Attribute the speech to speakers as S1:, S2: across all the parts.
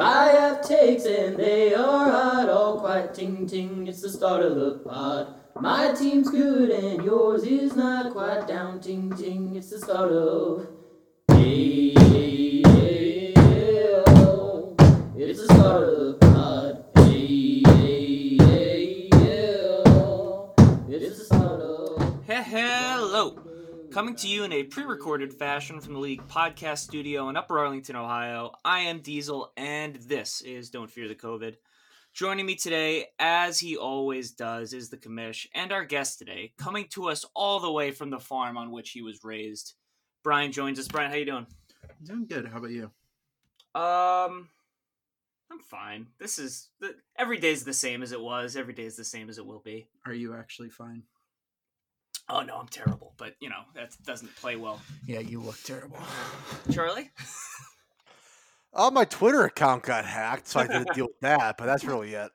S1: I have takes and they are hot, all quiet, ting ting. It's the start of the pod. My team's good and yours is not quite down, ting ting. It's the start of. Hey, hey, hey, oh. It's the start of
S2: Coming to you in a pre recorded fashion from the League podcast studio in Upper Arlington, Ohio, I am Diesel, and this is Don't Fear the COVID. Joining me today, as he always does, is the commish, and our guest today, coming to us all the way from the farm on which he was raised. Brian joins us. Brian, how you doing?
S3: Doing good. How about you?
S2: Um, I'm fine. This is the, every day's the same as it was. Every day is the same as it will be.
S3: Are you actually fine?
S2: Oh no, I'm terrible, but you know that doesn't play well.
S3: Yeah, you look terrible.
S2: Charlie,
S4: Oh, my Twitter account got hacked, so I had to deal with that. But that's really it.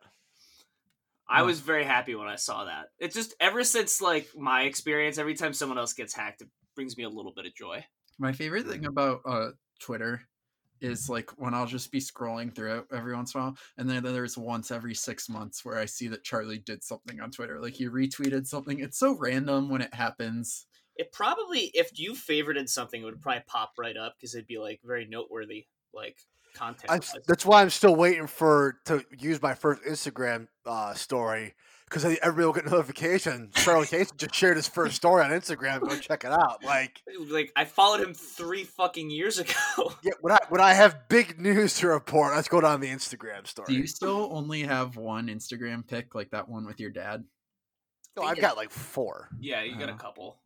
S2: I
S3: Oh.
S2: was very happy when I saw that. It just ever since like my experience, every time someone else gets hacked, it brings me a little bit of joy.
S3: My favorite thing about uh, Twitter is like when I'll just be scrolling through it every once in a while, and then there's once every six months where I see that Charlie did something on Twitter. Like he retweeted something. It's so random when it happens.
S2: It probably, if you favorited something, it would probably pop right up because it'd be like very noteworthy, like content.
S4: I'm, that's why I'm still waiting for to use my first Instagram uh, story because everybody will get notification. Charlie Casey just shared his first story on Instagram. Go check it out. Like,
S2: like I followed him three fucking years ago.
S4: yeah, when I when I have big news to report, let's go down the Instagram story.
S3: Do you still only have one Instagram pic, like that one with your dad?
S4: no, I've got like four.
S2: yeah, you got a
S3: Oh.
S2: couple.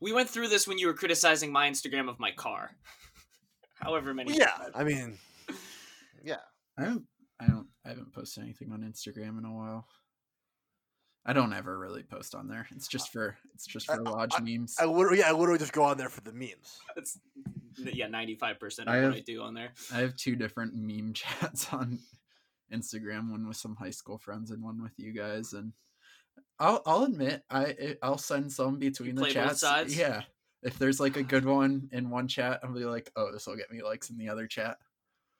S2: We went through this when you were criticizing my Instagram of my car. However many.
S4: Yeah,
S2: times.
S4: I mean, yeah.
S3: I don't. I don't. I haven't posted anything on Instagram in a while. I don't ever really post on there. It's uh, just for it's just
S4: I-
S3: for lodge memes.
S4: I literally, yeah, I literally just go on there for the memes.
S2: That's yeah, ninety five percent of
S3: I
S2: what I do on there.
S3: I have two different meme chats on Instagram, one with some high school friends and one with you guys. And I'll I'll admit I I- I'll send some between the
S2: play both
S3: chats.
S2: sides?
S3: Yeah, if there's like a good one in one chat, I'll be like, oh, this will get me likes in the other chat.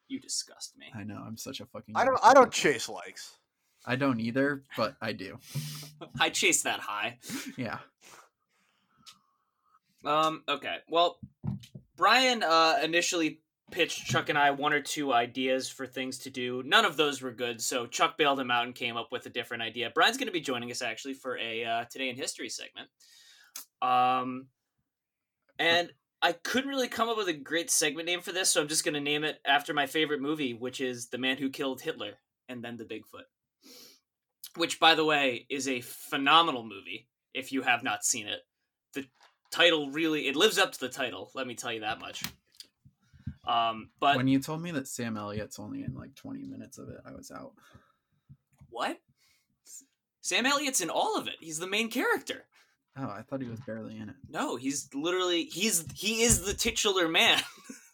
S2: You disgust me.
S3: I know I'm such a fucking.
S4: I don't. I don't chase likes.
S3: I don't either, but I do.
S2: I chase that high.
S3: Yeah.
S2: Um. Okay. Well, Brian uh, initially pitched Chuck and I one or two ideas for things to do. None of those were good, so Chuck bailed him out and came up with a different idea. Brian's going to be joining us actually for a uh, today in history segment. Um, and I couldn't really come up with a great segment name for this, so I'm just going to name it after my favorite movie, which is The Man Who Killed Hitler and then the Bigfoot. Which, by the way, is a phenomenal movie. If you have not seen it, the title really it lives up to the title. Let me tell you that much. Um, but
S3: when you told me that Sam Elliott's only in like 20 minutes of it, I was out.
S2: what? Sam Elliott's in all of it. He's the main character.
S3: Oh, I thought he was barely in it.
S2: No, he's literally he's he is the titular man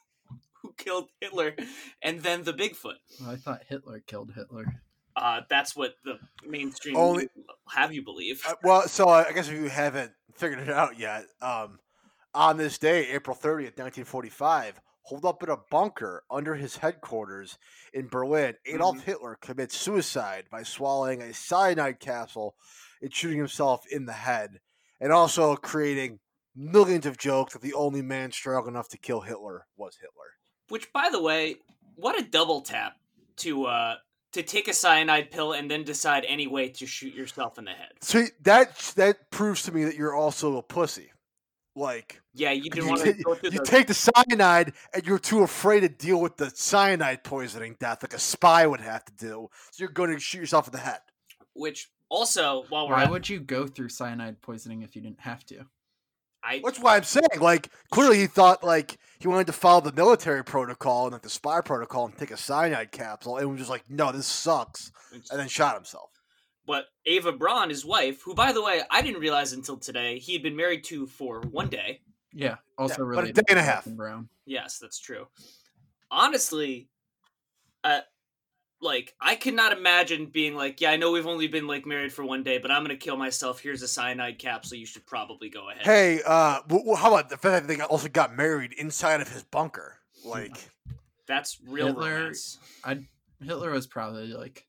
S2: who killed Hitler and then the Bigfoot.
S3: Well, I thought Hitler killed Hitler.
S2: Uh, that's what the mainstream
S4: Only-
S2: have you believe.
S4: Uh, well, so I guess if you haven't figured it out yet, um, on this day, April 30th, 1945, holed up in a bunker under his headquarters in Berlin, Adolf
S2: Mhm.
S4: Hitler commits suicide by swallowing a cyanide capsule and shooting himself in the head, and also creating millions of jokes that the only man strong enough to kill Hitler was Hitler.
S2: Which, by the way, what a double tap to uh to take a cyanide pill and then decide any way to shoot yourself in the head.
S4: So that that proves to me that you're also a pussy. Like
S2: Yeah, you didn't
S4: you,
S2: want to
S4: ta-
S2: go through
S4: you
S2: the
S4: take the cyanide and you're too afraid to deal with the cyanide poisoning death like a spy would have to do. So you're going to shoot yourself in the head.
S2: which also while we're
S3: Why
S2: at,
S3: would you go through cyanide poisoning if you didn't have to?
S2: I
S4: That's why I'm saying, like, clearly he thought like he wanted to follow the military protocol and like the spy protocol and take a cyanide capsule, and was just like, no, this sucks, and then shot himself.
S2: but Eva Braun, his wife, who by the way I didn't realize until today, he had been married to for one day.
S3: Yeah. Also
S4: Yeah, but a day and a half.
S3: Braun.
S2: Yes, that's true. Honestly, uh, like I cannot imagine being like, yeah, I know we've only been like married for one day, but I'm gonna kill myself. Here's a cyanide capsule. You should probably go ahead.
S4: Hey, uh, w- w- how about the fact that they got- also got married inside of his bunker? Like,
S2: That's real
S3: Hitler-
S2: romance.
S3: Hitler was probably like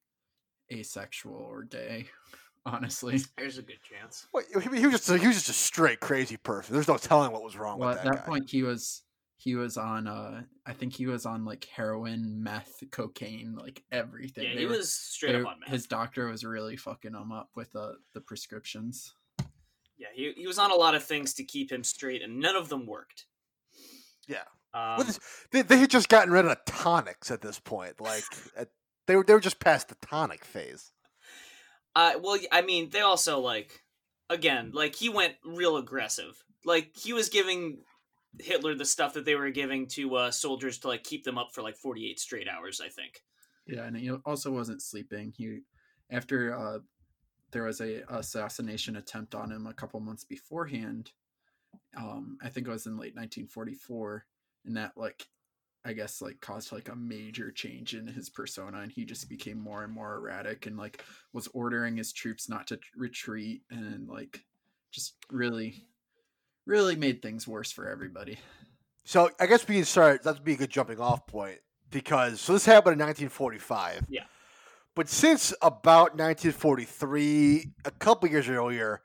S3: asexual or gay, honestly.
S2: There's a good chance.
S4: Wait, he, he was just a, he was just a straight crazy person. There's no telling what was wrong
S3: Well,
S4: with that.
S3: at
S4: that,
S3: that
S4: guy.
S3: point, he was he was on uh I think he was on like heroin, meth, cocaine, like everything.
S2: Yeah,
S3: They
S2: he
S3: were-
S2: was straight
S3: they-
S2: up on meth.
S3: His doctor was really fucking him up with uh, the prescriptions.
S2: Yeah, he, he was on a lot of things to keep him straight, and none of them worked.
S4: Yeah.
S2: Um,
S4: What is- they, they had just gotten rid of tonics at this point. Like at, they were they were just past the tonic phase.
S2: Uh, well, I mean, they also like, again, like he went real aggressive. Like he was giving Hitler the stuff that they were giving to uh, soldiers to like keep them up for like forty eight straight hours. I think.
S3: Yeah, and he also wasn't sleeping. He after uh there was a assassination attempt on him a couple months beforehand. Um, I think it was in late 1944, and that like I guess like caused like a major change in his persona, and he just became more and more erratic, and like was ordering his troops not to retreat, and like just really, really made things worse for everybody.
S4: So I guess being sorry that'd be a good jumping off point because so this happened in 1945.
S2: Yeah.
S4: But since about 1943, a couple years earlier,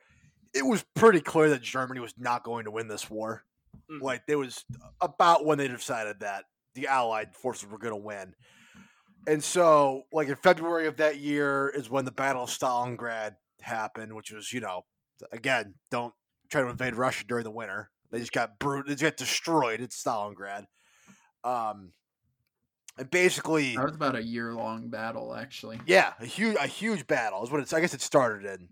S4: it was pretty clear that Germany was not going to win this war.
S2: Mhm.
S4: Like it was about when they decided that the Allied forces were going to win. And so, like in February of that year is when the Battle of Stalingrad happened, which was, you know, again, don't try to invade Russia during the winter. They just got brute. They just got destroyed at Stalingrad. Um, and basically,
S3: That was about a year long battle, actually.
S4: yeah, a huge, a huge battle is what it's. I guess it started in.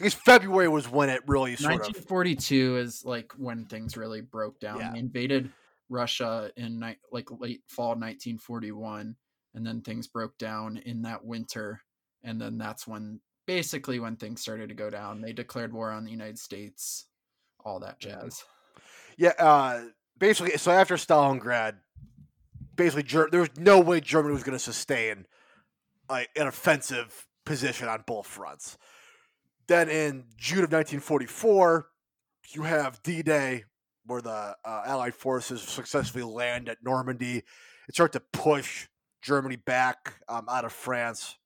S4: I guess February was when it really sort of.
S3: 1942 is like when things really broke down.
S4: Yeah.
S3: They invaded Russia in ni- like late fall 1941, and then things broke down in that winter, and then that's when basically when things started to go down. They declared war on the United States, all that jazz.
S4: Yeah, uh, basically, so after Stalingrad, basically, Ger- there was no way Germany was going to sustain like an offensive position on both fronts. Then in June of 1944, you have D-Day, where the uh, Allied forces successfully land at Normandy and start to push Germany back um, out of France.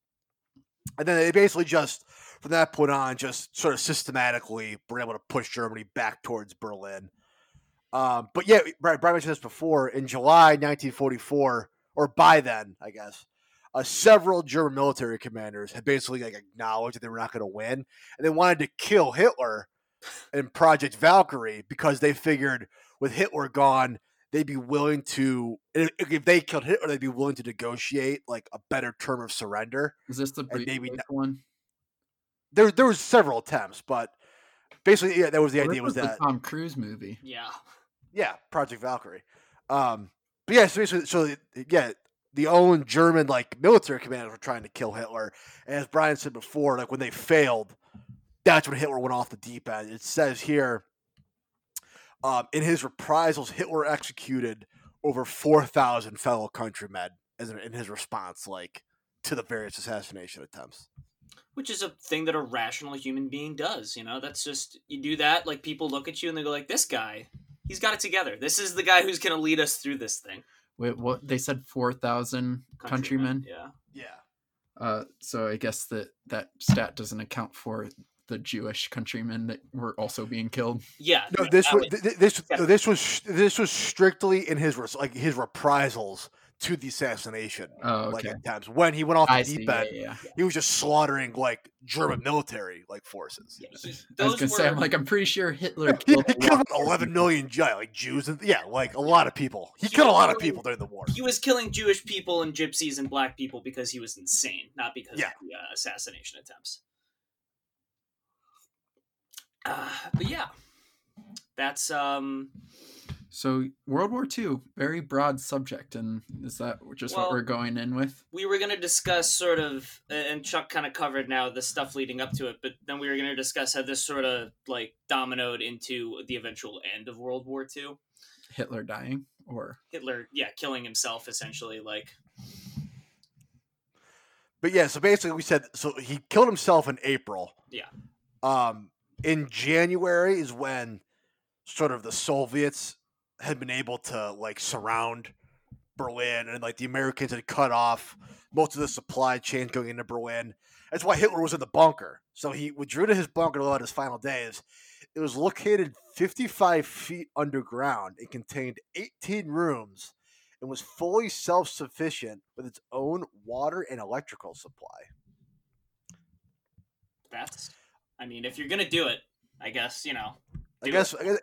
S4: And then they basically just, from that point on, just sort of systematically were able to push Germany back towards Berlin. Um, but yeah, Brian, mentioned this before. In July 1944, or by then, I guess, uh, several German military commanders had basically like acknowledged that they were not going to win, and they wanted to kill Hitler in Project Valkyrie because they figured with Hitler gone, they'd be willing to if if they killed Hitler, they'd be willing to negotiate like a better term of surrender.
S3: Is this the
S4: And maybe
S3: brief
S4: not-
S3: one?
S4: There, there was several attempts, but basically, yeah, that was the
S3: Oh,
S4: idea was
S3: the
S4: that
S3: Tom Cruise movie?
S2: Yeah.
S4: Yeah, Project Valkyrie. Um, but yeah, so basically, so yeah, the own German like military commanders were trying to kill Hitler, and as Brian said before, like when they failed, that's when Hitler went off the deep end. It says here, um, in his reprisals, Hitler executed over four thousand fellow countrymen as in in his response, like to the various assassination attempts.
S2: Which is a thing that a rational human being does, you know? That's just you do that, like people look at you and they go like, This guy, he's got it together. This is the guy who's gonna lead us through this thing.
S3: Wait, what? They said four thousand countrymen.
S2: Yeah.
S4: Yeah.
S3: Uh, so I guess that that stat doesn't account for the Jewish countrymen that were also being killed.
S2: Yeah.
S4: No,
S2: no,
S4: this was
S2: was-
S4: th- th- this
S2: yeah.
S4: this was this was strictly in his like his reprisals to the assassination.
S3: Oh,
S4: Like
S3: okay.
S4: at times when he went off the
S3: I see.
S4: deep
S3: Yeah,
S4: end,
S3: yeah, yeah.
S4: he was just slaughtering like German military like forces.
S2: yeah, he-
S3: I was
S2: those
S3: gonna say, I'm
S2: were-
S3: like, I'm pretty sure Hitler killed
S4: he killed
S3: lot more
S4: 11
S3: people.
S4: like Jews and yeah, like a lot of people. He
S2: He
S4: killed a
S2: was
S4: lot of people during the war.
S2: he was killing Jewish people and gypsies and black people because he was insane, not because
S4: Yeah.
S2: of the uh, assassination attempts. Uh, but yeah, that's um.
S3: So World War II, very broad subject, and is that just
S2: Well-
S3: what we're going in with?
S2: we were going to discuss sort of and chuck kind of covered now the stuff leading up to it but then we were going to discuss how this sort of like dominoed into the eventual end of world war ii
S3: Hitler dying, or
S2: hitler yeah killing himself essentially like
S4: But yeah, so basically we said so he killed himself in April.
S2: Yeah.
S4: Um in January is when sort of the Soviets had been able to like surround Berlin, and like the Americans had cut off most of the supply chains going into Berlin. That's why Hitler was in the bunker. So he withdrew to his bunker to live out his final days. It was located 55 feet underground. It contained 18 rooms and was fully self sufficient with its own water and electrical supply.
S2: That's, I mean, if you're gonna do it, I guess you know.
S4: I guess, I guess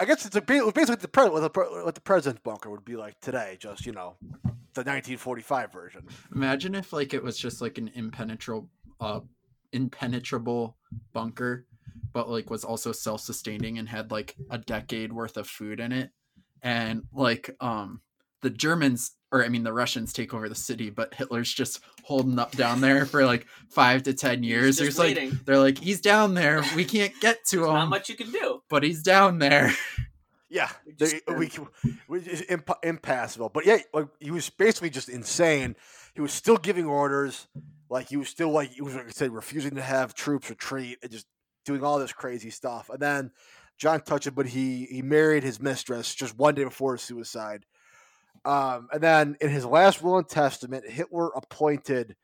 S4: I guess it's a, basically the pre- what the, pre- what the president's bunker would be like today, just you know, the 1945 version.
S3: Imagine if like it was just like an impenetrable, uh, impenetrable bunker, but like was also self-sustaining and had like a decade worth of food in it, and like um the Germans or I mean the Russians take over the city, but Hitler's just holding up down there for like five to ten
S2: He's
S3: years.
S2: just
S3: There's like they're like he's down there, we can't get to
S2: There's not
S3: him,
S2: much you can do.
S3: but he's down there.
S4: Yeah,
S2: We
S4: they,
S2: just-
S4: we, we just imp- impassable. But yeah, like, he was basically just insane. He was still giving orders, like he was still like he was like I said, refusing to have troops retreat and just doing all this crazy stuff. And then John touched it, but he he married his mistress just one day before his suicide. Um, and then in his last will and testament, Hitler appointed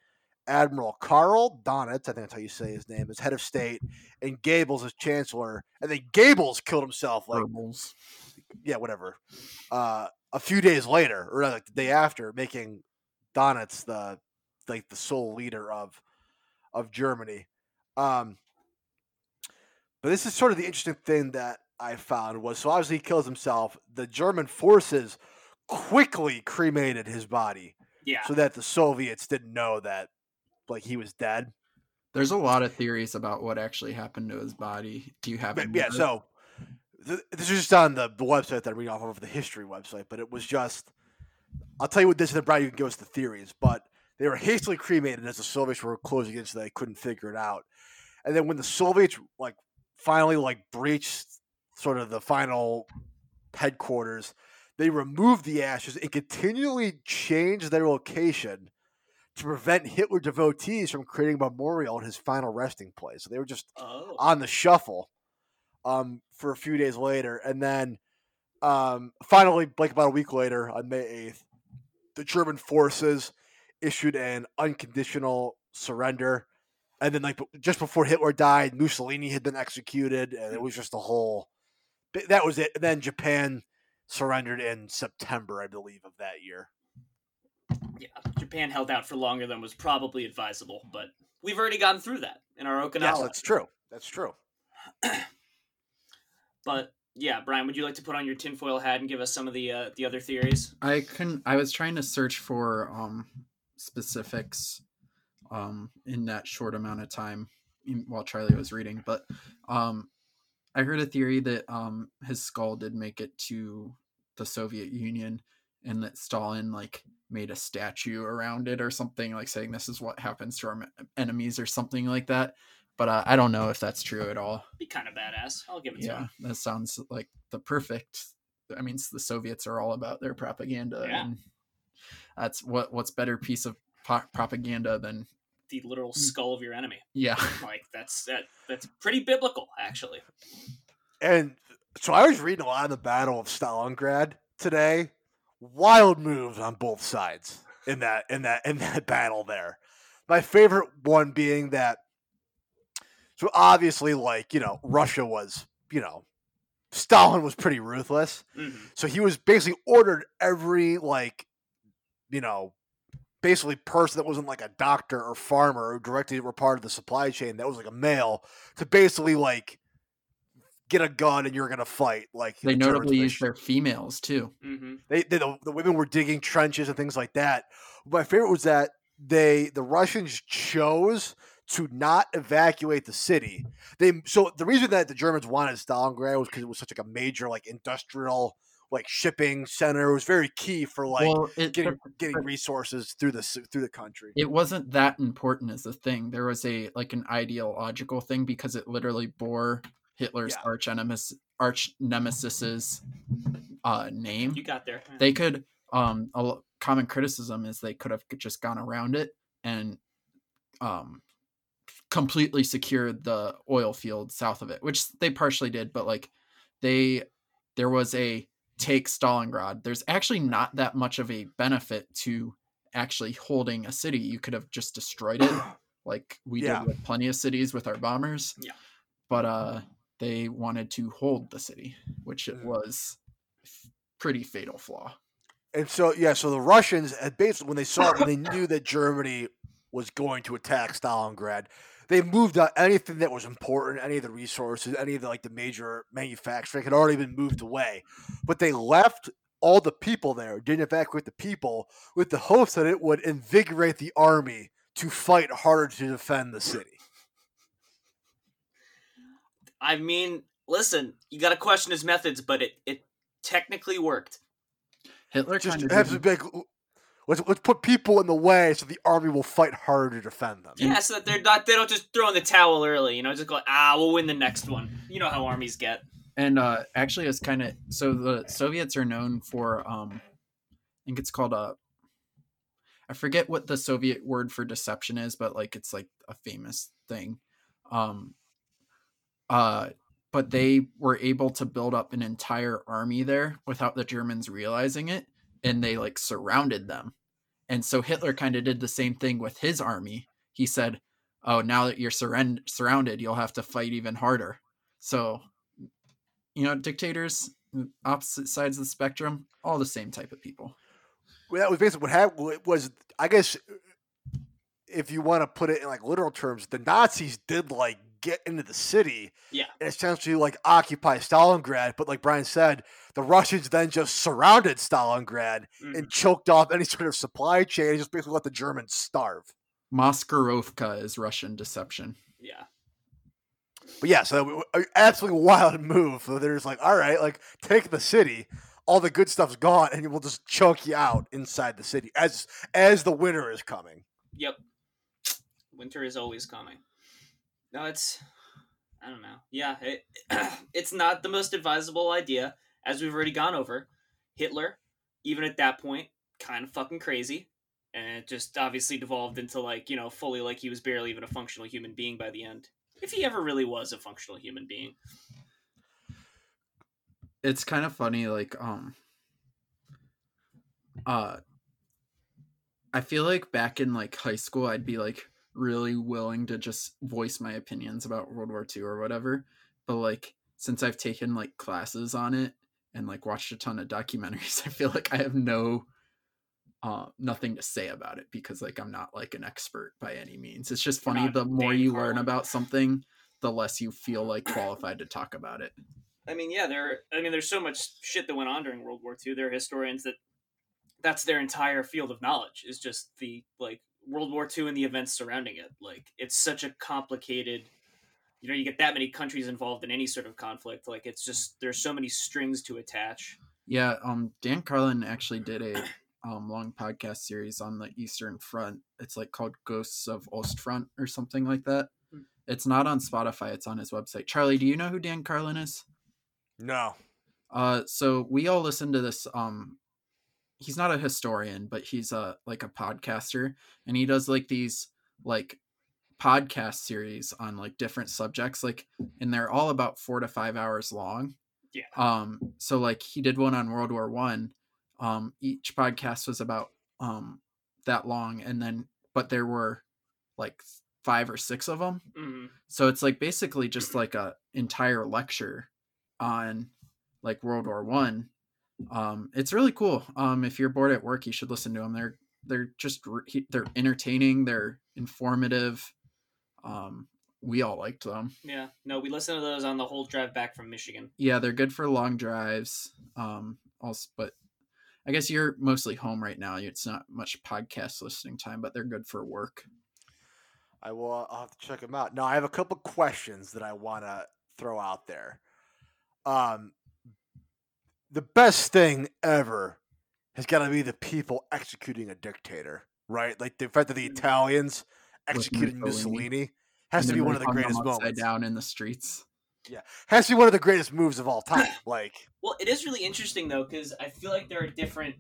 S4: Admiral Karl Donitz, I think that's how you say his name, as head of state, and Goebbels as chancellor. And then Goebbels killed himself like
S3: Rebels.
S4: yeah, whatever. Uh, a few days later, or like the day after, making Donitz the like the sole leader of of Germany. Um, but this is sort of the interesting thing that I found was so obviously he kills himself. The German forces quickly cremated his body
S2: Yeah.
S4: so that the Soviets didn't know that like he was dead.
S3: There's a lot of theories about what actually happened to his body. Do you have?
S4: But,
S3: any
S4: yeah, so th- this is just on the, the website that I'm reading off of the history website, but it was just I'll tell you what this is, and Brian, you can give us the theories. But they were hastily cremated as the Soviets were closing in, so they couldn't figure it out. And then when the Soviets like finally like breached sort of the final headquarters, they removed the ashes and continually changed their location to prevent Hitler devotees from creating a memorial at his final resting place. So they were just
S2: oh.
S4: on the shuffle um, for a few days later. And then um, finally, like about a week later, on May 8th, the German forces issued an unconditional surrender. And then, like, just before Hitler died, Mussolini had been executed, and it was just a whole. That was it. And then Japan surrendered in September, I believe, of that year.
S2: yeah. Japan held out for longer than was probably advisable, but we've already gotten through that in our Okinawa.
S4: Yes, that's true. That's true.
S2: But yeah, Brian, would you like to put on your tinfoil hat and give us some of the uh, the other theories?
S3: I couldn't. I was trying to search for um specifics um in that short amount of time while Charlie was reading, but um I heard a theory that um his skull did make it to the Soviet Union and that Stalin like made a statue around it or something like saying this is what happens to our enemies or something like that. But uh, I don't know if that's true at all.
S2: Be kind of badass. I'll give it to you.
S3: Yeah,
S2: him.
S3: that sounds like the perfect. I mean, the Soviets are all about their propaganda,
S2: Yeah.
S3: and that's what what's better piece of po- propaganda than
S2: The literal skull of your enemy.
S3: yeah.
S2: Like that's that that's pretty biblical, actually.
S4: And so I was reading a lot of the Battle of Stalingrad today. Wild moves on both sides in that in that in that battle there. My favorite one being that so obviously like, you know, Russia was, you know, Stalin was pretty ruthless.
S2: hmm
S4: So he was basically ordered every like, you know, basically person that wasn't like a doctor or farmer or directly were part of the supply chain that was like a male to basically like get a gun and you're gonna fight. Like
S3: They notably
S4: were
S3: use their females too.
S2: hmm
S4: they, they the, the women were digging trenches and things like that. My favorite was that they the Russians chose to not evacuate the city. They so the reason that the Germans wanted Stalingrad was because it was such like a major like industrial like shipping center. It was very key for like
S3: well, it,
S4: getting
S3: but
S4: getting resources through the through the country.
S3: it wasn't that important as a thing. There was a like an ideological thing because it literally bore Hitler's
S4: Yeah.
S3: arch nemesis arch nemesis's uh, name.
S2: You got there.
S3: they could um a common criticism is they could have just gone around it and um completely secured the oil field south of it which they partially did but like they there was a take Stalingrad, there's actually not that much of a benefit to actually holding a city. You could have just destroyed it, like we
S4: Yeah.
S3: did with plenty of cities with our bombers.
S2: Yeah.
S3: But uh, they wanted to hold the city, which it was pretty fatal flaw.
S4: And so yeah, so the Russians had basically when they saw when they knew that Germany was going to attack Stalingrad, they moved out anything that was important, any of the resources, any of the like the major manufacturing had already been moved away. But they left all the people there, didn't evacuate the people, with the hopes that it would invigorate the army to fight harder to defend the city.
S2: I mean, listen, you got to question his methods, but it it technically worked.
S3: Hitler
S4: Just
S3: kind
S4: have
S3: of
S4: to be like, let's, let's put people in the way so the army will fight harder to defend them.
S2: Yeah, so that they're not they don't just throw in the towel early, you know, just go ah, we'll win the next one. You know how armies get.
S3: and uh actually it's kind of so the soviets are known for um i think it's called a i forget what the soviet word for deception is but like it's like a famous thing um uh but they were able to build up an entire army there without the germans realizing it and they like surrounded them and so hitler kind of did the same thing with his army he said oh now that you're surrend- surrounded you'll have to fight even harder so you know, dictators, mm, opposite sides of the spectrum, all the same type of people.
S4: Well, that was basically what happened. Was I guess if you want to put it in like literal terms, the Nazis did like get into the city,
S2: Yeah.
S4: and essentially like occupy Stalingrad. But like Brian said, the Russians then just surrounded Stalingrad
S2: Mhm.
S4: and choked off any sort of supply chain, and just basically let the Germans starve.
S3: Maskirovka is Russian deception.
S2: Yeah.
S4: But yeah, so a- a absolutely wild move. So they're just like, all right, like take the city. All the good stuff's gone, and we'll just choke you out inside the city as as the winter is coming.
S2: Yep. Winter is always coming. No, it's I don't know. Yeah, it, it's not the most advisable idea, as we've already gone over. Hitler, even at that point, kind of fucking crazy, and it just obviously devolved into like you know fully like he was barely even a functional human being by the end, if he ever really was a functional human being.
S3: It's kind of funny, like, um, uh, I feel like back in like high school, I'd be like really willing to just voice my opinions about World War II or whatever. But like, since I've taken like classes on it and like watched a ton of documentaries, I feel like I have no uh nothing to say about it because like I'm not like an expert by any means. It's just funny the more you learn about something, the less you feel like qualified to talk about it.
S2: I mean, yeah, there. I mean, there's so much shit that went on during World War II. There are historians that that's their entire field of knowledge is just the like World War II and the events surrounding it. Like, it's such a complicated. You know, you get that many countries involved in any sort of conflict. Like, it's just there's so many strings to attach.
S3: Yeah, um, Dan Carlin actually did a um, long podcast series on the Eastern Front. It's like called Ghosts of Ostfront or something like that.
S2: Hmm.
S3: It's not on Spotify. It's on his website. Charlie, do you know who Dan Carlin is?
S4: No.
S3: Uh, so we all listen to this. Um, he's not a historian, but he's a like a podcaster, and he does like these like podcast series on like different subjects, like, and they're all about four to five hours long.
S2: Yeah.
S3: Um. So like he did one on World War One. Um. Each podcast was about um that long, and then but there were like five or six of them.
S2: hmm
S3: So it's like basically just like a entire lecture on like World War One. Um, it's really cool. Um, if you're bored at work, you should listen to them. They're they're just re- they're entertaining. They're informative. Um, we all liked them.
S2: Yeah. No, we listened to those on the whole drive back from Michigan.
S3: Yeah, they're good for long drives. Um, also, but I guess you're mostly home right now. It's not much podcast listening time, but they're good for work.
S4: I will. I'll have to check them out. Now, I have a couple questions that I want to throw out there. Um, the best thing ever has got to be the people executing a dictator, right? Like the fact that the mm-hmm. Italians executed
S3: Mussolini.
S4: Mussolini has to be one of the greatest
S3: upside
S4: moments.
S3: down in the streets.
S4: Yeah, has to be one of the greatest moves of all time. Like,
S2: Well, it is really interesting though, because I feel like there are different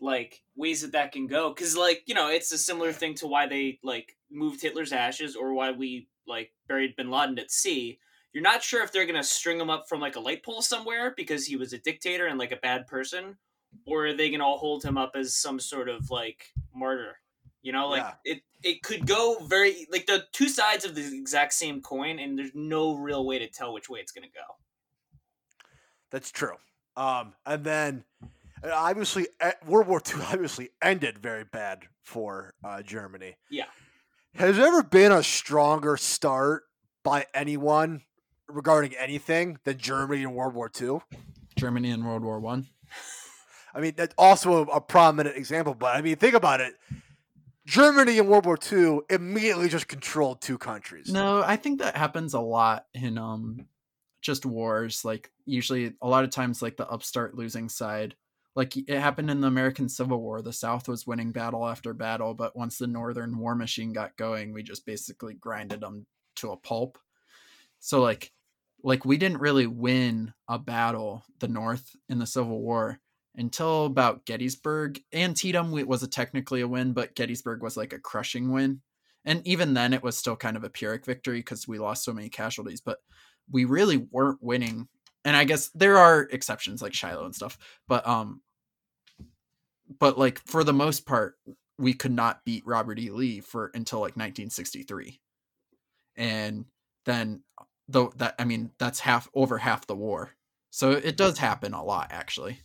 S2: like ways that that can go. Because like you know, it's a similar thing to why they like moved Hitler's ashes or why we like buried Bin Laden at sea. You're not sure if they're gonna string him up from like a light pole somewhere because he was a dictator and like a bad person, or are they gonna all hold him up as some sort of like martyr? You know, like
S4: Yeah.
S2: it it could go very like the two sides of the exact same coin, and there's no real way to tell which way it's gonna go.
S4: That's true. Um, and then uh, obviously World War II obviously ended very bad for uh, Germany.
S2: Yeah.
S4: Has there ever been a stronger start by anyone regarding anything than Germany in World War II?
S3: Germany in World War One.
S4: I mean, that's also a, a prominent example. But I mean, think about it. Germany in World War II immediately just controlled two countries.
S3: No, I think that happens a lot in um just wars. Like usually a lot of times like the upstart losing side. Like it happened in the American Civil War. The South was winning battle after battle, but once the Northern war machine got going, we just basically grinded them to a pulp. So like like we didn't really win a battle, the North in the Civil War until about Gettysburg. Antietam wa- was a technically a win, but Gettysburg was like a crushing win and even then it was still kind of a pyrrhic victory because we lost so many casualties but we really weren't winning and i guess there are exceptions like shiloh and stuff but um but like for the most part we could not beat robert e lee for until like 1963 and then though that i mean that's half over half the war. So it does happen a lot actually.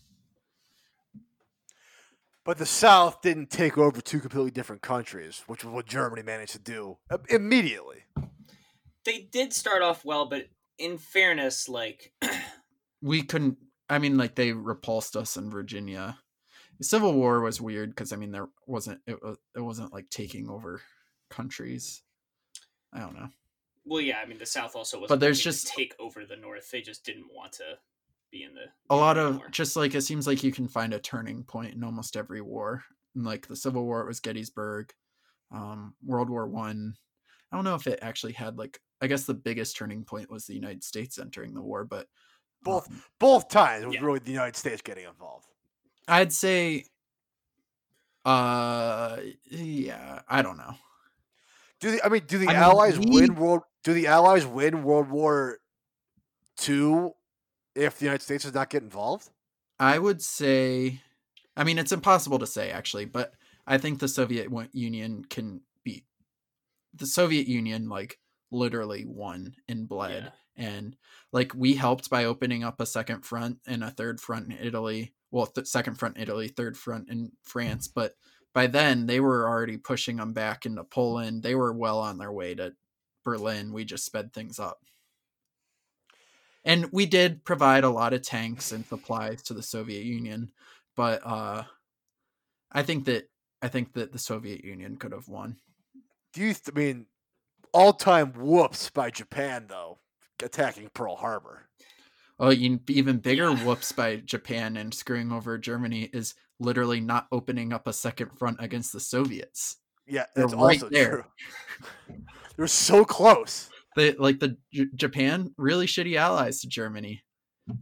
S4: But the South didn't take over two completely different countries, which was what Germany managed to do uh, immediately.
S2: They did start off well, but in fairness, like
S3: we couldn't i mean like they repulsed us in virginia. The civil war was weird because i mean there wasn't it, wa- it wasn't like taking over countries. I don't know
S2: well, yeah, I mean the South also was
S3: But there's just-
S2: to take over the North. They just didn't want to be in the
S3: a lot of
S2: anymore.
S3: just like it seems like you can find a turning point in almost every war in like the civil war it was gettysburg um world war one I, don't know if it actually had like i guess the biggest turning point was the united states entering the war but
S4: Both
S3: um,
S4: both times it was
S2: Yeah.
S4: really the United States getting involved.
S3: i'd say uh yeah i don't know
S4: Do the I mean do the
S3: I mean,
S4: Allies
S3: we-
S4: win world do the Allies win World War Two if the United States does not get involved?
S3: I would say, I mean, it's impossible to say actually, but I think the Soviet Union can beat the Soviet Union, like literally won in blood. And like we helped by opening up a second front and a third front in Italy. Well, th- second front in Italy, third front in France. But by then they were already pushing them back into Poland. They were well on their way to Berlin. We just sped things up. And we did provide a lot of tanks and supplies to the Soviet Union, but uh, I think that I think that the Soviet Union could have won.
S4: Do you th- I mean all time whoops by Japan though attacking Pearl Harbor?
S3: Oh, even bigger
S2: Yeah.
S3: whoops by Japan and screwing over Germany is literally not opening up a second front against the Soviets.
S4: Yeah, that's
S3: right
S4: also
S3: there.
S4: true. They're so close.
S3: They like the J- Japan really shitty allies to Germany.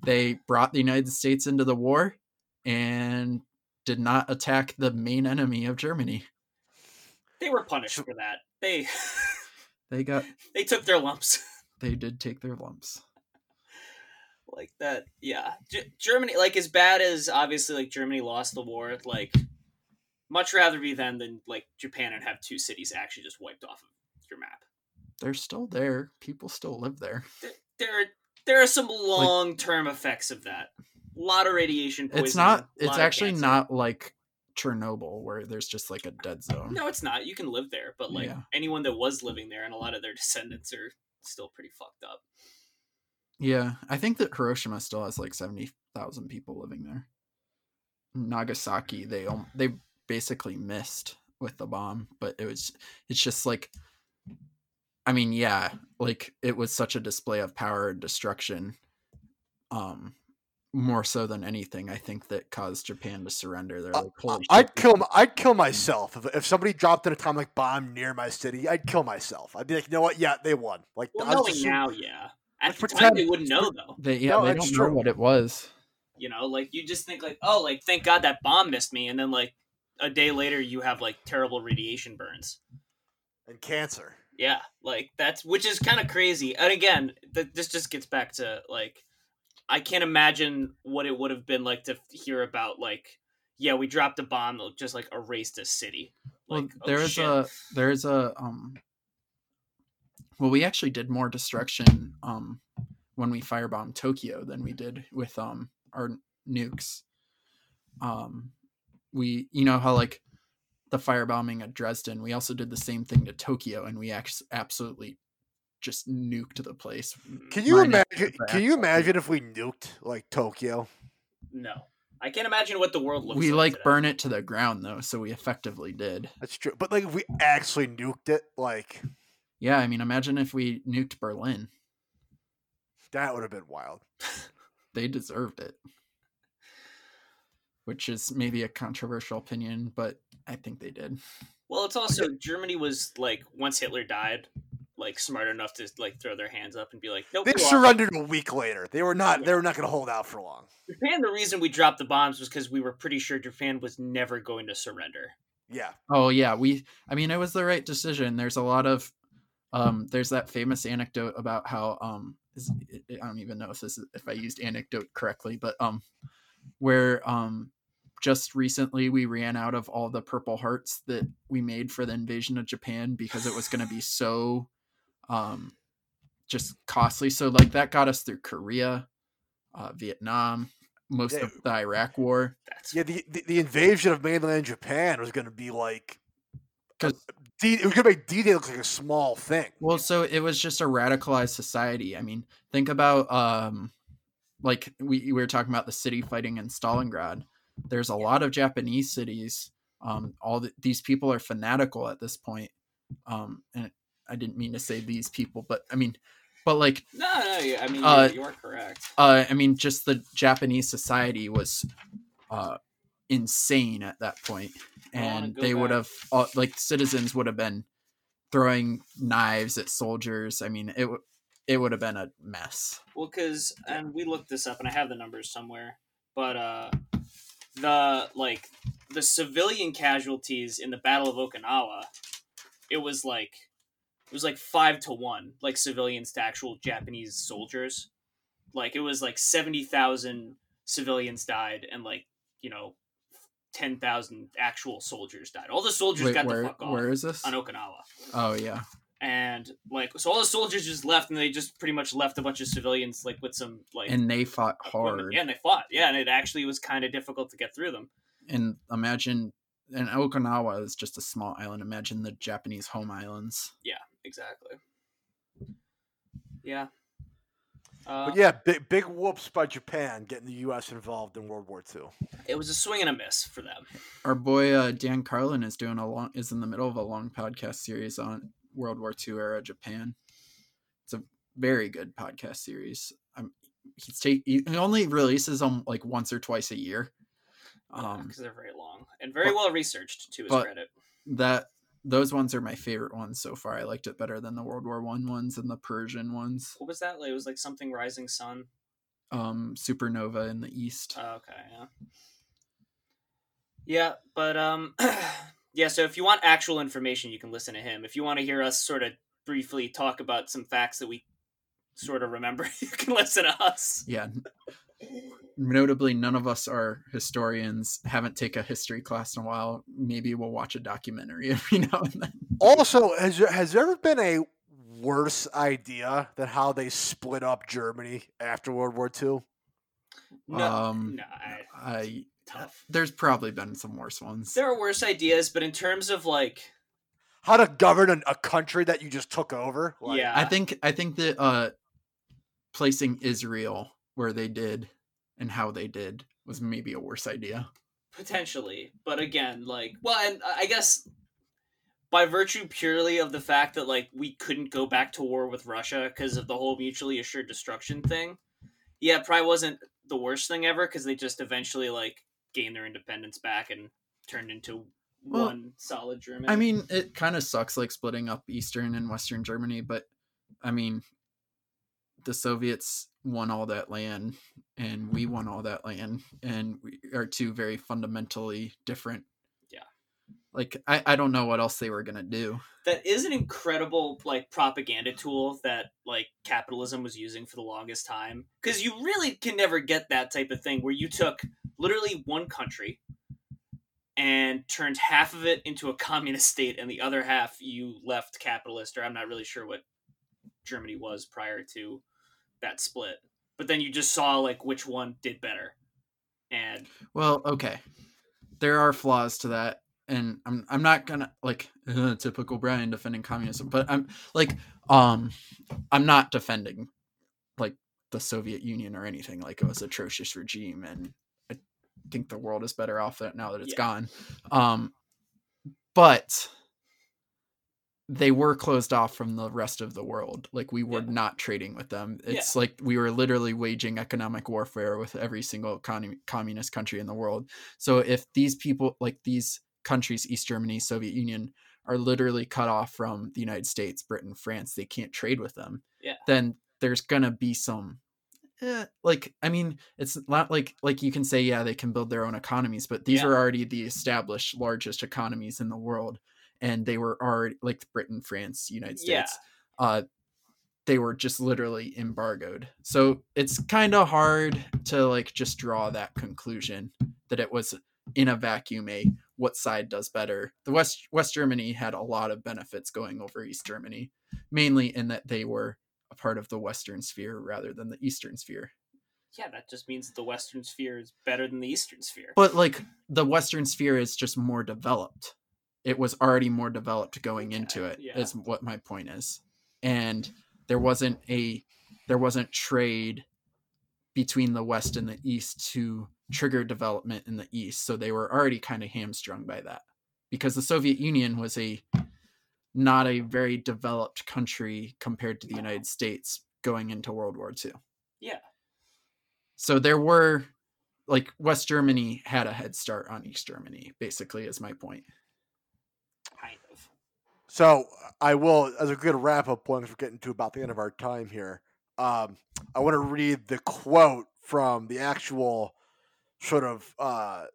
S3: They brought the United States into the war and did not attack the main enemy of Germany.
S2: They were punished for that. They
S3: They got
S2: they took their lumps.
S3: they did take their lumps.
S2: like that yeah G- germany like as bad as obviously like germany lost the war like much rather be them than like japan and have two cities actually just wiped off of your map
S3: They're still there. People still live there.
S2: Th- there there are some long-term effects of that a lot of radiation poisoning,
S3: it's not it's actually
S2: cancer.
S3: not like chernobyl where there's just like a dead zone
S2: no it's not you can live there but like
S3: Yeah.
S2: anyone that was living there and a lot of their descendants are still pretty fucked up
S3: yeah i think that hiroshima still has like 70000 people living there nagasaki they they basically missed with the bomb but it was it's just like i mean yeah like it was such a display of power and destruction um more so than anything i think that caused japan to surrender they're
S4: I-
S3: like holy
S4: I'd
S3: shit,
S4: kill. m- I'd kill myself if, if somebody dropped an atomic bomb near my city. I'd kill myself. I'd be like, you know what? Yeah, they won. Like,
S2: well knowing
S4: just-
S2: now yeah at
S4: Like,
S2: the time
S4: pretend-
S2: they wouldn't know though
S3: they yeah
S4: No,
S3: they
S4: that's
S3: don't know
S4: true.
S3: what it was
S2: You know, like you just think like, oh, like thank God that bomb missed me, and then like a day later you have like terrible radiation burns.
S4: and cancer.
S2: Yeah, like that's which is kind of crazy. And again, th- this just gets back to like I can't imagine what it would have been like to hear about like yeah, we dropped a bomb that just like erased a city.
S3: Well,
S2: Like oh,
S3: there's
S2: shit.
S3: a there's a um. Well, we actually did more destruction um when we firebombed Tokyo than we did with um our nukes. Um, we you know how like the firebombing at Dresden, we also did the same thing to Tokyo, and we actually absolutely just nuked the place.
S4: Can you imagine? Can you imagine if we nuked like Tokyo?
S2: no. I can't imagine what the world looks like.
S3: we
S2: like.
S3: like
S2: today.
S3: burn it to the ground though, so we effectively did.
S4: That's true. But like, if we actually nuked it, like
S3: Yeah, I mean, imagine if we nuked Berlin.
S4: that would have been wild.
S3: they deserved it. Which is maybe a controversial opinion, but I think they did.
S2: Well, it's also Germany was like once Hitler died, like smart enough to like throw their hands up and be like, nope.
S4: They
S2: we lost.
S4: surrendered a week later. They were not. They were not going to hold out for long.
S2: Japan. The reason we dropped the bombs was because we were pretty sure Japan was never going to surrender.
S4: Yeah.
S3: Oh yeah, we I mean it was the right decision. There's a lot of um there's that famous anecdote about how um is, I don't even know if this is, if I used anecdote correctly, but um where um just recently we ran out of all the purple hearts that we made for the invasion of Japan because it was going to be so um just costly. So like that got us through Korea, uh Vietnam, most
S4: Yeah.
S3: of the Iraq war.
S2: That's
S4: Yeah. The the, the invasion of mainland Japan was going to be like because it was going to make D-Day look like a small thing.
S3: Well, so it was just a radicalized society. I mean, think about um like we, we were talking about the city fighting in Stalingrad. There's a lot of Japanese cities. Um, all the, these people are fanatical at this point. Um, and I didn't mean to say these people, but I mean, but like,
S2: no, no. you- I mean,
S3: Uh,
S2: you, you are correct.
S3: uh, I mean, just the Japanese society was uh, insane at that point, and they would have uh, like citizens would have been throwing knives at soldiers. I mean, it would it would have been a mess.
S2: Well, because and we looked this up, and I have the numbers somewhere, but uh, the like the civilian casualties in the Battle of Okinawa, it was like it was like five to one, like civilians to actual Japanese soldiers. Like it was like seventy thousand civilians died, and like you know, ten thousand actual soldiers died. All the soldiers
S3: Wait,
S2: got
S3: where
S2: the fuck off
S3: where is this?
S2: on Okinawa
S3: Oh yeah,
S2: and like so all the soldiers just left and they just pretty much left a bunch of civilians like with some like
S3: and they fought
S2: equipment.
S3: hard.
S2: yeah and they fought yeah and it actually was kind of difficult to get through them
S3: And imagine, and Okinawa is just a small island. Imagine the Japanese home islands.
S2: Yeah exactly yeah uh,
S4: But yeah, big big whoops by Japan getting the U.S. involved in World War II.
S2: it was a swing and a miss for them
S3: Our boy uh, Dan Carlin is doing a long is in the middle of a long podcast series on World War II era Japan. It's a very good podcast series. Um, he's take he only releases them like once or twice a year. Um,
S2: because they're very long and very
S3: but-
S2: well researched to his credit
S3: that those ones are my favorite ones so far. I liked it better than the World War One ones and the Persian ones.
S2: what was that like it was like something rising sun
S3: Um, Supernova in the East.
S2: Oh, okay, yeah. Yeah, but um yeah, so if you want actual information, you can listen to him. If you want to hear us sort of briefly talk about some facts that we sort of remember, you can listen to us.
S3: Yeah. Notably, none of us are historians. Haven't taken a history class in a while. Maybe we'll watch a documentary every now and then.
S4: Also, has there, has there ever been a worse idea than how they split up Germany after World War II?
S2: No,
S3: um,
S2: no, I,
S3: I
S2: tough.
S3: there's probably been some worse ones.
S2: There are worse ideas, but in terms of like
S4: How to govern an, a country that you just took over? Like,
S2: yeah,
S3: I think I think that uh, placing Israel where they did and how they did was maybe a worse idea.
S2: potentially but again like well and i I guess by virtue purely of the fact that like we couldn't go back to war with russia because of the whole mutually assured destruction thing yeah it probably wasn't the worst thing ever because they just eventually like gained their independence back and turned into
S3: Well,
S2: one solid germany
S3: I mean, it kind of sucks like splitting up Eastern and Western Germany, but I mean, the Soviets won all that land and we won all that land, and we are two very fundamentally different. Like I, I don't know what else they were gonna do.
S2: that is an incredible like propaganda tool that like capitalism was using for the longest time because you really can never get that type of thing where you took literally one country and turned half of it into a communist state and the other half you left capitalist or i'm not really sure what germany was prior to that split but then you just saw like which one did better and
S3: Well, okay. There are flaws to that, and I'm I'm not gonna like "Ugh, typical Brian defending communism, but I'm like um I'm not defending like the Soviet Union or anything. Like it was atrocious regime, and I think the world is better off that now that it's
S2: Yeah.
S3: gone. Um, but they were closed off from the rest of the world. Like we were
S2: Yeah.
S3: not trading with them. It's like we were literally waging economic warfare with every single con- communist country in the world. So if these people, like these countries, East Germany, Soviet Union, are literally cut off from the United States, Britain, France, they can't trade with them.
S2: Yeah.
S3: Then there's gonna be some. Eh, like I mean, it's not like like you can say yeah they can build their own economies, but these
S2: Yeah.
S3: are already the established largest economies in the world, and they were already like Britain, France, United States.
S2: Yeah.
S3: States. Uh, they were just literally embargoed. So it's kind of hard to like just draw that conclusion that it was in a vacuum a what side does better. The West West Germany had a lot of benefits going over East Germany, mainly in that they were a part of the Western sphere rather than the Eastern sphere.
S2: yeah that just means that the western sphere is better than the eastern sphere
S3: But like the Western sphere is just more developed. It was already more developed going into
S2: Okay,
S3: it.
S2: yeah.
S3: Is what my point is. And there wasn't a there wasn't trade between the West and the East to trigger development in the East. So they were already kind of hamstrung by that. Because the Soviet Union was a not a very developed country compared to the United States going into World War II.
S2: yeah
S3: So there were like West Germany had a head start on East Germany, basically, is my point.
S2: kind of
S4: So I will, as a good wrap up point, 'cause we're getting to about the end of our time here. Um, I want to read the quote from the actual sort of uh,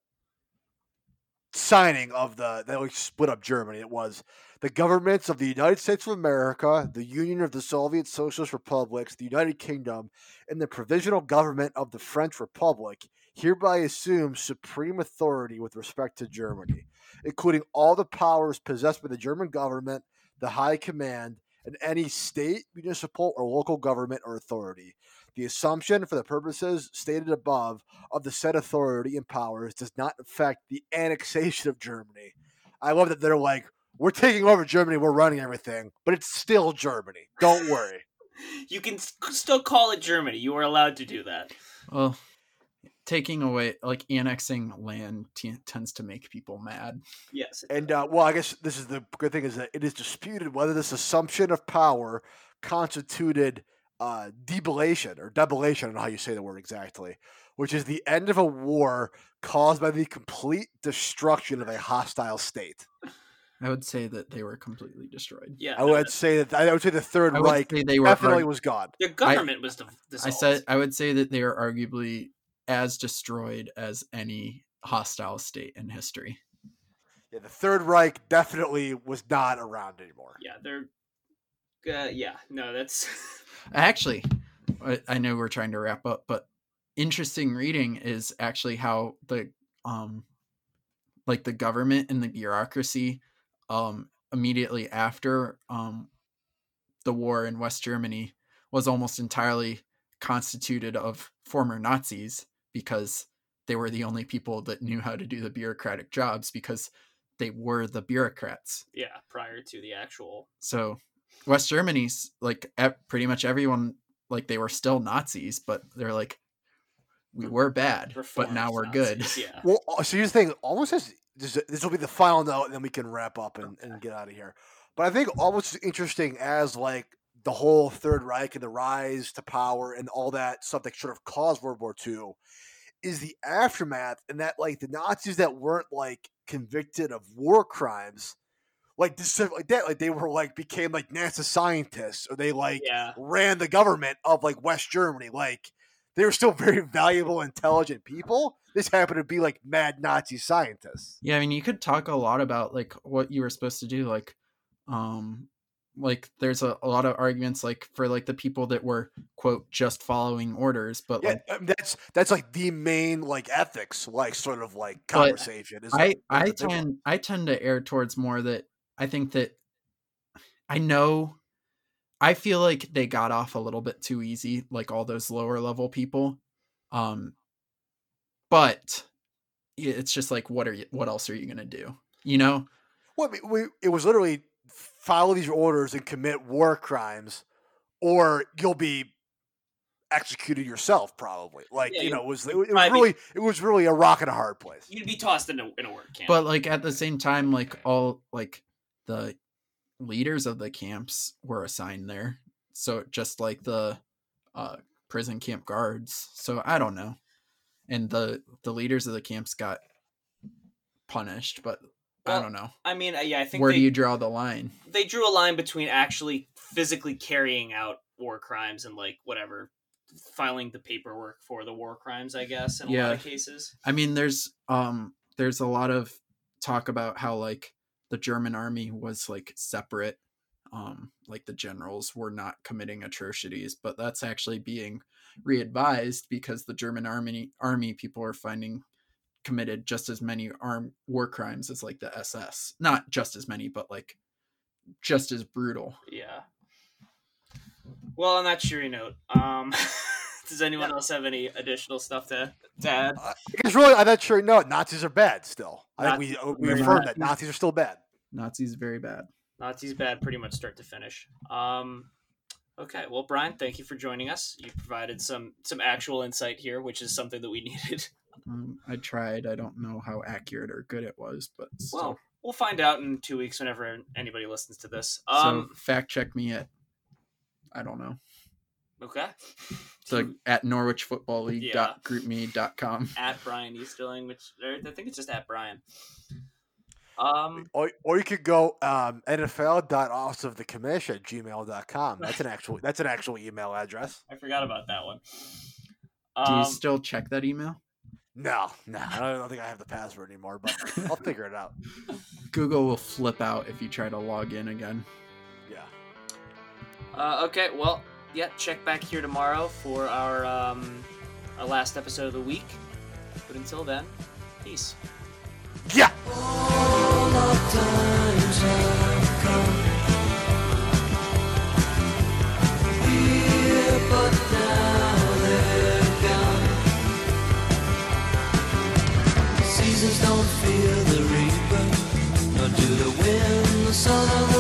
S4: signing of the that we split up Germany. It was the governments of the United States of America, the Union of the Soviet Socialist Republics, the United Kingdom, and the Provisional Government of the French Republic hereby assume supreme authority with respect to Germany including all the powers possessed by the German government, the High Command, and any state, municipal, or local government or authority. The assumption, for the purposes stated above, of the said authority and powers does not affect the annexation of Germany. I love that they're like, we're taking over Germany, we're running everything, but it's still Germany. Don't worry.
S2: you can still call it germany you are allowed to do that
S3: Well, taking away, like annexing land t- tends to make people mad.
S2: yes
S4: And uh, well, I guess this is the good thing is that it is disputed whether this assumption of power constituted uh, debellation or debellation. I don't know how you say the word exactly, which is the end of a war caused by the complete destruction of a hostile state.
S3: I would say that they were completely destroyed.
S2: yeah
S4: I
S2: no,
S4: would say that I would say the Third
S3: I
S4: Reich
S3: they were.
S4: definitely
S3: arg-
S4: was gone.
S2: The government was dis-
S3: I said I would say that they are arguably as destroyed as any hostile state in history.
S4: Yeah, the Third Reich definitely was not around anymore.
S2: yeah they're uh, yeah no that's
S3: Actually, I- I know we're trying to wrap up, but interesting reading is actually how the um like the government and the bureaucracy um immediately after um the war in West Germany was almost entirely constituted of former Nazis because they were the only people that knew how to do the bureaucratic jobs because they were the bureaucrats.
S2: yeah prior to the actual
S3: So West Germany's like pretty much everyone like they were still Nazis, but they're like we were bad, but now we're
S2: reformed
S3: good.
S2: Yeah
S4: Well, uh, so here's the thing. Almost as this, this will be the final note, and then we can wrap up and, and get out of here. But I think almost as interesting as like the whole Third Reich and the rise to power and all that stuff that sort of caused World War II is the aftermath, and that like the Nazis that weren't like convicted of war crimes, like this like that, like they were like became like NASA scientists or they like
S2: yeah
S4: ran the government of like West Germany. Like they were still very valuable, intelligent people. This happened to be like mad Nazi scientists.
S3: Yeah, I mean, you could talk a lot about like what you were supposed to do, like, um, like there's a, a lot of arguments like for like the people that were quote just following orders, but
S4: Yeah,
S3: like
S4: I mean, that's that's like the main like ethics, like sort of like conversation. is
S3: I
S4: like,
S3: I
S4: that's a big one.
S3: tend I tend to err towards more that I think that I know I feel like they got off a little bit too easy, like all those lower level people. Um, but it's just like, what are you? What else are you gonna do? You know?
S4: Well, we, it was literally follow these orders and commit war crimes, or you'll be executed yourself. Probably, like
S2: Yeah,
S4: you
S2: you-
S4: know, it was it was
S2: might be-
S4: really it was really a rock and a hard place.
S2: You'd be tossed in a, in a work camp.
S3: But like at the same time, like all like the leaders of the camps were assigned there, so just like the uh, prison camp guards. So I don't know, and the the leaders of the camps got punished, but I don't know.
S2: I mean, uh, yeah, I think
S3: Where
S2: they,
S3: do you draw the line?
S2: they drew a line between actually physically carrying out war crimes and like whatever filing the paperwork for the war crimes i guess in a lot of cases
S3: I mean, there's um there's a lot of talk about how like the German army was like separate, um, like the generals were not committing atrocities, but that's actually being re-advised because the German army army people are finding committed just as many armed war crimes as like the SS. Not just as many, but like just as brutal.
S2: yeah well on that cheery note um does anyone else have any additional stuff to, to add
S4: Because really, I'm not sure. No, Nazis are bad still. I think we
S2: Nazis-
S4: uh, we
S3: They're
S4: affirmed that Nazis are still bad.
S3: Nazis are very bad.
S2: nazis bad pretty much start to finish um okay well brian thank you for joining us you provided some some actual insight here which is something that we needed
S3: Um, I tried. I don't know how accurate or good it was, but still.
S2: well we'll find out in two weeks whenever anybody listens to this
S3: so
S2: um
S3: fact check me at I don't know.
S2: Okay
S3: So at Norwich Football League
S2: Yeah.
S3: dot groupme.com.
S2: at Brian Easterling, which I think it's just at Brian. Um,
S4: Or, or you could go um, NFL.office of the commission at gmail.com. That's an actual that's an actual email address.
S2: I forgot about that one.
S3: Do you
S2: Um,
S3: still check that email?
S4: No, no, I don't think I have the password anymore, but I'll figure it out.
S3: Google will flip out if you try to log in again.
S4: Yeah.
S2: uh, okay, well, yeah, check back here tomorrow for our um, our last episode of the week. But until then, peace.
S4: Yeah. Don't feel the reaper, nor do the wind the sun